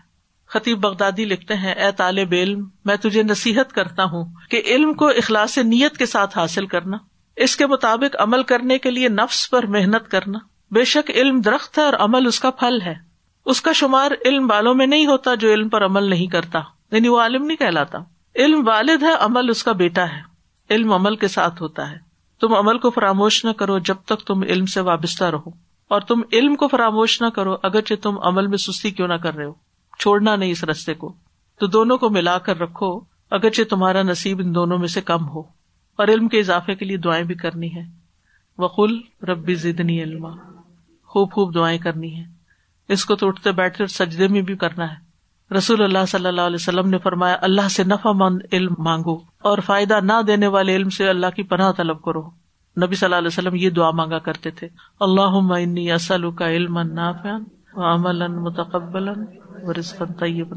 خطیب بغدادی لکھتے ہیں، اے طالب علم، میں تجھے نصیحت کرتا ہوں کہ علم کو اخلاص نیت کے ساتھ حاصل کرنا، اس کے مطابق عمل کرنے کے لیے نفس پر محنت کرنا۔ بے شک علم درخت ہے اور عمل اس کا پھل ہے۔ اس کا شمار علم والوں میں نہیں ہوتا جو علم پر عمل نہیں کرتا یعنی وہ عالم نہیں کہلاتا۔ علم والد ہے، عمل اس کا بیٹا ہے۔ علم عمل کے ساتھ ہوتا ہے۔ تم عمل کو فراموش نہ کرو جب تک تم علم سے وابستہ رہو۔ اور تم علم کو فراموش نہ کرو اگرچہ تم عمل میں سستی کیوں نہ کر رہے ہو۔ چھوڑنا نہیں اس رستے کو۔ تو دونوں کو ملا کر رکھو اگرچہ تمہارا نصیب ان دونوں میں سے کم ہو۔ اور علم کے اضافے کے لیے دعائیں بھی کرنی ہے وقل ربی زدنی علم خوب خوب دعائیں کرنی ہے اس کو تو اٹھتے بیٹھتے سجدے میں بھی کرنا ہے۔ رسول اللہ صلی اللہ علیہ وسلم نے فرمایا، اللہ سے نفع مند علم مانگو اور فائدہ نہ دینے والے علم سے اللہ کی پناہ طلب کرو۔ نبی صلی اللہ علیہ وسلم یہ دعا مانگا کرتے تھے۔ اللہ اسل کا علم عمل متقبل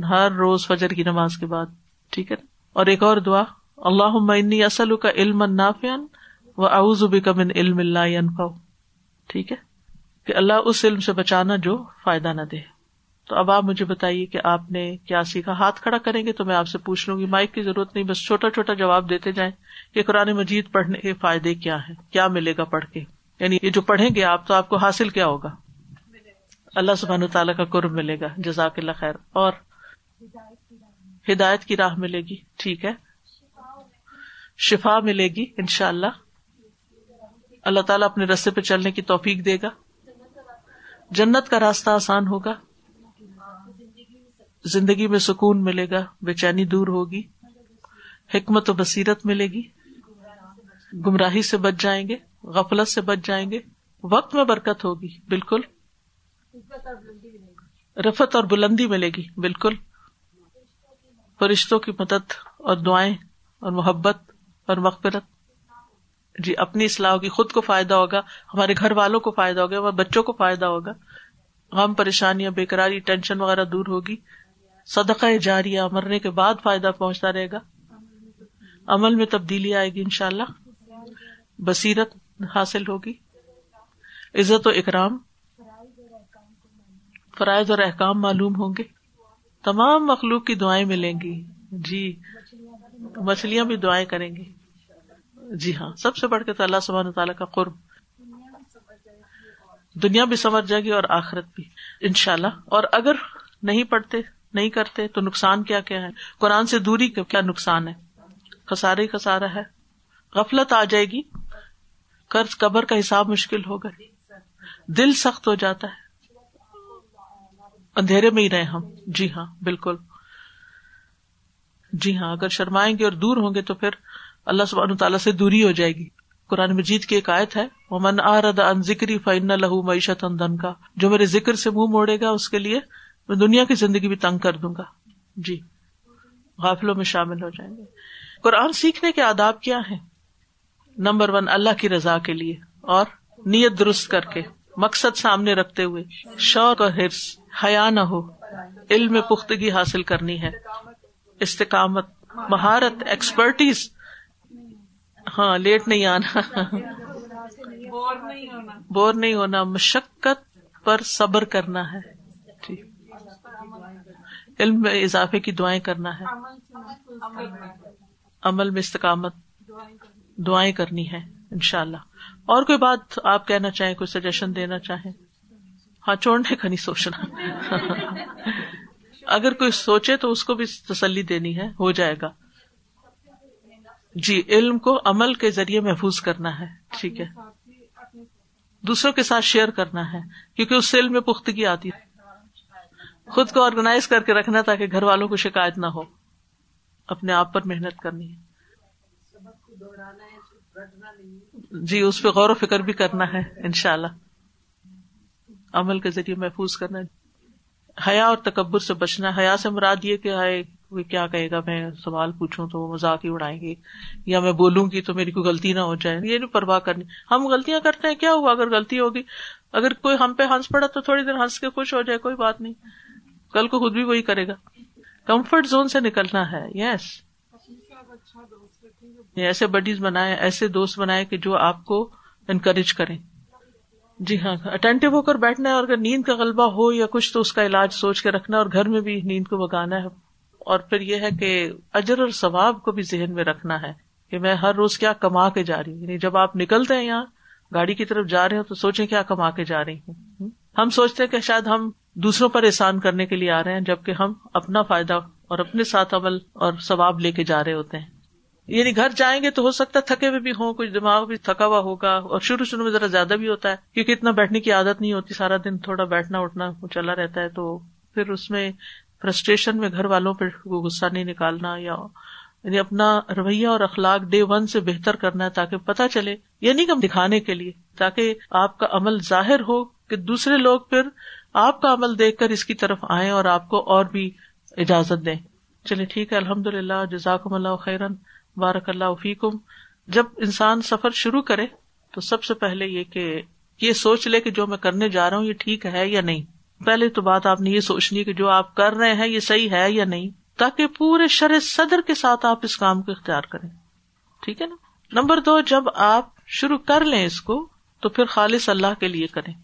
ہر روز فجر کی نماز کے بعد، ٹھیک ہے اور ایک اور دعا اللہ اسل کا علم نافیان و اعوذ کا من علم اللہ ٹھیک ہے؟ کہ اللہ اس علم سے بچانا جو فائدہ نہ دے۔ تو اب آپ مجھے بتائیے کہ آپ نے کیا سیکھا؟ ہاتھ کھڑا کریں گے تو میں آپ سے پوچھ لوں گی۔ مائک کی ضرورت نہیں، بس چھوٹا چھوٹا جواب دیتے جائیں کہ قرآن مجید پڑھنے کے فائدے کیا ہے کیا ملے گا پڑھ کے؟ یعنی یہ جو پڑھیں گے آپ تو آپ کو حاصل کیا ہوگا؟ اللہ سبحان تعالیٰ کا قرب ملے گا، جزاک اللہ خیر۔ اور ہدایت کی راہ ملے گی، ٹھیک ہے۔ شفا ملے گی ان شاء اللہ اللہ تعالیٰ اپنے رستے پہ چلنے کی توفیق دے گا۔ جنت کا راستہ آسان ہوگا۔ زندگی میں سکون ملے گا، بے چینی دور ہوگی، حکمت و بصیرت ملے گی، گمراہی سے بچ جائیں گے، غفلت سے بچ جائیں گے، وقت میں برکت ہوگی، بالکل۔ رفت اور بلندی ملے گی، بالکل۔ فرشتوں کی مدد اور دعائیں اور محبت اور مغفرت۔ جی اپنی اصلاح ہوگی، خود کو فائدہ ہوگا، ہمارے گھر والوں کو فائدہ ہوگا، ہمارے بچوں کو فائدہ ہوگا۔ غم، پریشانیاں بےقراری ٹینشن وغیرہ دور ہوگی۔ صدقہ جاریہ مرنے کے بعد فائدہ پہنچتا رہے گا۔ عمل میں تبدیلی آئے گی ان شاء اللہ بصیرت حاصل ہوگی۔ عزت و اکرام۔ فرائض اور احکام معلوم ہوں گے۔ تمام مخلوق کی دعائیں ملیں گی۔ جی۔ مچھلیاں بھی دعائیں کریں گی۔ جی ہاں۔ سب سے بڑھ کے تو اللہ سبحانہ تعالیٰ کا قرب۔ دنیا بھی سمجھ جائے گی اور آخرت بھی۔ ان شاء اللہ اور اگر نہیں پڑھتے نہیں کرتے تو نقصان کیا کیا ہے؟ قرآن سے دوری کا کیا نقصان ہے؟ خسارے خسارا ہے۔ غفلت آ جائے گی۔ قرض قبر کا حساب مشکل ہوگا۔ دل سخت ہو جاتا ہے۔ اندھیرے میں ہی رہے ہم۔ جی ہاں بالکل۔ جی ہاں اگر شرمائیں گے اور دور ہوں گے تو پھر اللہ سب تعالیٰ سے دوری ہو جائے گی۔ قرآن مجید کی ایک آیت ہے وہ من آرد ان ذکری فن لہو معیشت ان کا جو میرے ذکر سے منہ موڑے گا، اس کے لیے میں دنیا کی زندگی بھی تنگ کر دوں گا۔ جی۔ غافلوں میں شامل ہو جائیں گے۔ قرآن سیکھنے کے آداب کیا ہے نمبر ون اللہ کی رضا کے لیے۔ اور نیت درست کر کے مقصد سامنے رکھتے ہوئے۔ شوق اور حرص حیا نہ ہو۔ علم پختگی حاصل کرنی ہے۔ استقامت مہارت ایکسپرٹیز ہاں لیٹ نہیں آنا۔ بور نہیں ہونا مشقت پر صبر کرنا ہے۔ علم میں اضافے کی دعائیں کرنا ہے۔ عمل میں استقامت دعائیں کرنی ہے ان شاء اللہ اور کوئی بات آپ کہنا چاہیں کوئی سجیشن دینا چاہیں؟ ہاں چھوڑنے کا نہیں سوچنا۔ اگر کوئی سوچے تو اس کو بھی تسلی دینی ہے ہو جائے گا۔ جی علم کو عمل کے ذریعے محفوظ کرنا ہے۔ ٹھیک ہے۔ دوسروں کے ساتھ شیئر کرنا ہے کیونکہ اس سے علم میں پختگی آتی ہے۔ خود کو آرگنائز کر کے رکھنا تاکہ گھر والوں کو شکایت نہ ہو۔ اپنے آپ پر محنت کرنی ہے۔ جی اس پہ غور و فکر بھی کرنا ہے ان شاء اللہ عمل کے ذریعے محفوظ کرنا حیا اور تکبر سے بچنا حیا سے مراد یہ کہ ہائے کوئی کیا کہے گا؟ میں سوال پوچھوں تو وہ مزاق ہی اڑائیں گے۔ یا میں بولوں گی تو میری کوئی غلطی نہ ہو جائے۔ یہ نہیں پرواہ کرنی۔ ہم غلطیاں کرتے ہیں، کیا ہوا؟ اگر غلطی ہوگی، اگر کوئی ہم پہ ہنس پڑا تو تھوڑی دیر ہنس کے خوش ہو جائے، کوئی بات نہیں۔ کل کو خود بھی وہی کرے گا۔ کمفرٹ زون سے نکلنا ہے۔ یس ایسے بڈیز بنائے ایسے دوست بنائے کہ جو آپ کو انکریج کریں۔ جی ہاں اٹینٹو ہو کر بیٹھنا ہے اور اگر نیند کا غلبہ ہو یا کچھ تو اس کا علاج سوچ کے رکھنا اور گھر میں بھی نیند کو بگانا ہے۔ اور پھر یہ ہے کہ اجر اور ثواب کو بھی ذہن میں رکھنا ہے کہ میں ہر روز کیا کما کے جا رہی ہوں۔ یعنی جب آپ نکلتے ہیں یہاں، گاڑی کی طرف جا رہے ہوں تو سوچیں کیا کما کے جا رہی ہوں۔ ہم سوچتے ہیں کہ شاید ہم دوسروں پر احسان کرنے کے لیے آ رہے ہیں، جبکہ ہم اپنا فائدہ اور اپنے ساتھ عمل اور ثواب لے کے جا رہے ہوتے ہیں۔ یعنی گھر جائیں گے تو ہو سکتا ہے تھکے ہوئے بھی ہوں، کچھ دماغ بھی تھکا ہوا ہوگا اور شروع شروع میں ذرا زیادہ بھی ہوتا ہے، کیونکہ اتنا بیٹھنے کی عادت نہیں ہوتی، سارا دن تھوڑا بیٹھنا اٹھنا چلا رہتا ہے تو پھر اس میں فرسٹریشن میں گھر والوں پہ غصہ نہیں نکالنا یا یعنی اپنا رویہ اور اخلاق ڈے ون سے بہتر کرنا ہے تاکہ پتا چلے یعنی کم دکھانے کے لیے، تاکہ آپ کا عمل ظاہر ہو کہ دوسرے لوگ پھر آپ کا عمل دیکھ کر اس کی طرف آئے اور آپ کو اور بھی اجازت دیں۔ چلیے ٹھیک ہے الحمد للہ جزاکم اللہ خیرن، بارک اللہ فیکم۔ جب انسان سفر شروع کرے تو سب سے پہلے یہ کہ یہ سوچ لے کہ جو میں کرنے جا رہا ہوں یہ ٹھیک ہے یا نہیں۔ پہلے تو بات آپ نے یہ سوچنی کہ جو آپ کر رہے ہیں یہ صحیح ہے یا نہیں، تاکہ پورے شر صدر کے ساتھ آپ اس کام کو اختیار کریں۔ ٹھیک ہے نا؟ نمبر دو، جب آپ شروع کر لیں اس کو تو پھر خالص اللہ کے لیے کریں۔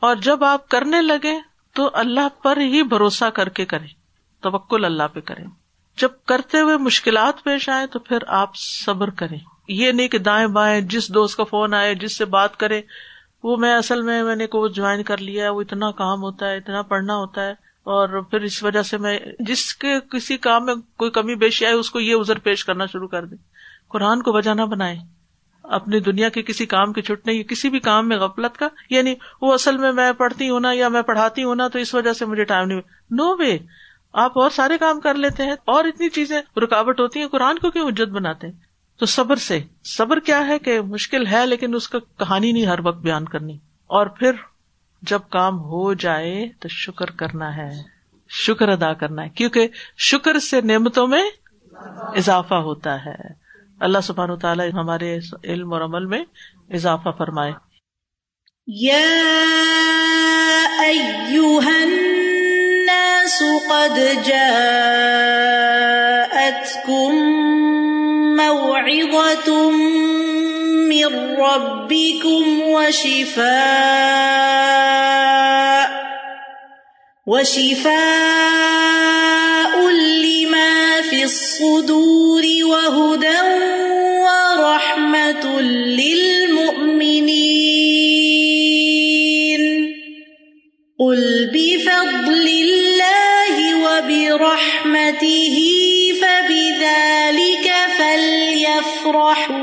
اور جب آپ کرنے لگے تو اللہ پر ہی بھروسہ کر کے کریں، توکل اللہ پہ کریں۔ جب کرتے ہوئے مشکلات پیش آئے تو پھر آپ صبر کریں۔ یہ نہیں کہ دائیں بائیں، جس دوست کا فون آئے، جس سے بات کرے، وہ میں اصل میں میں نے کو جوائن کر لیا وہ اتنا کام ہوتا ہے، اتنا پڑھنا ہوتا ہے، اور پھر اس وجہ سے میں جس کے کسی کام میں کوئی کمی بیشی آئے، اس کو یہ ازر پیش کرنا شروع کر دیں۔ قرآن کو وجہ نہ بنائے اپنی دنیا کے کسی کام کے چھٹنے یا کسی بھی کام میں غفلت کا یعنی وہ اصل میں میں پڑھتی ہوں نا یا میں پڑھاتی ہوں نا تو اس وجہ سے مجھے ٹائم نہیں نو وے آپ اور سارے کام کر لیتے ہیں، اور اتنی چیزیں، رکاوٹ ہوتی ہیں، قرآن کو کیوں اجت بناتے ہیں؟ تو صبر سے۔ صبر کیا ہے کہ مشکل ہے لیکن اس کا کہانی نہیں ہر وقت بیان کرنی۔ اور پھر جب کام ہو جائے تو شکر کرنا ہے۔ شکر ادا کرنا ہے۔ کیونکہ شکر سے نعمتوں میں اضافہ ہوتا ہے۔ اللہ سبحان و تعالیٰ ہمارے علم اور عمل میں اضافہ فرمائے۔
قد جاءتكم موعظة من ربكم وشفاء وشفاء لما في الصدور وهدى نعمته فبذلك فليفرحوا.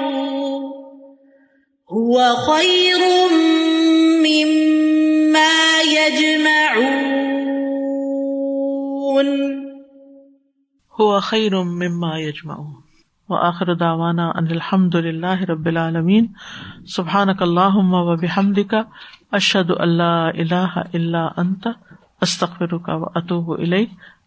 هو خير مما يجمعون.
هو خير مما يجمعون. وآخر دعوانا ان الحمد لله رب العالمين. سبحانك اللهم وبحمدك اشهد ان لا اله الا انت استغفرك واتوب اليك